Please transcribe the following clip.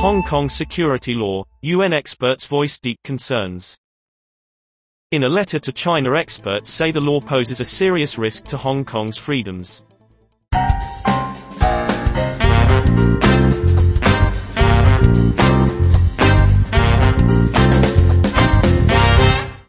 Hong Kong security law, UN experts voice deep concerns. In a letter to China experts say the law poses a serious risk to Hong Kong's freedoms.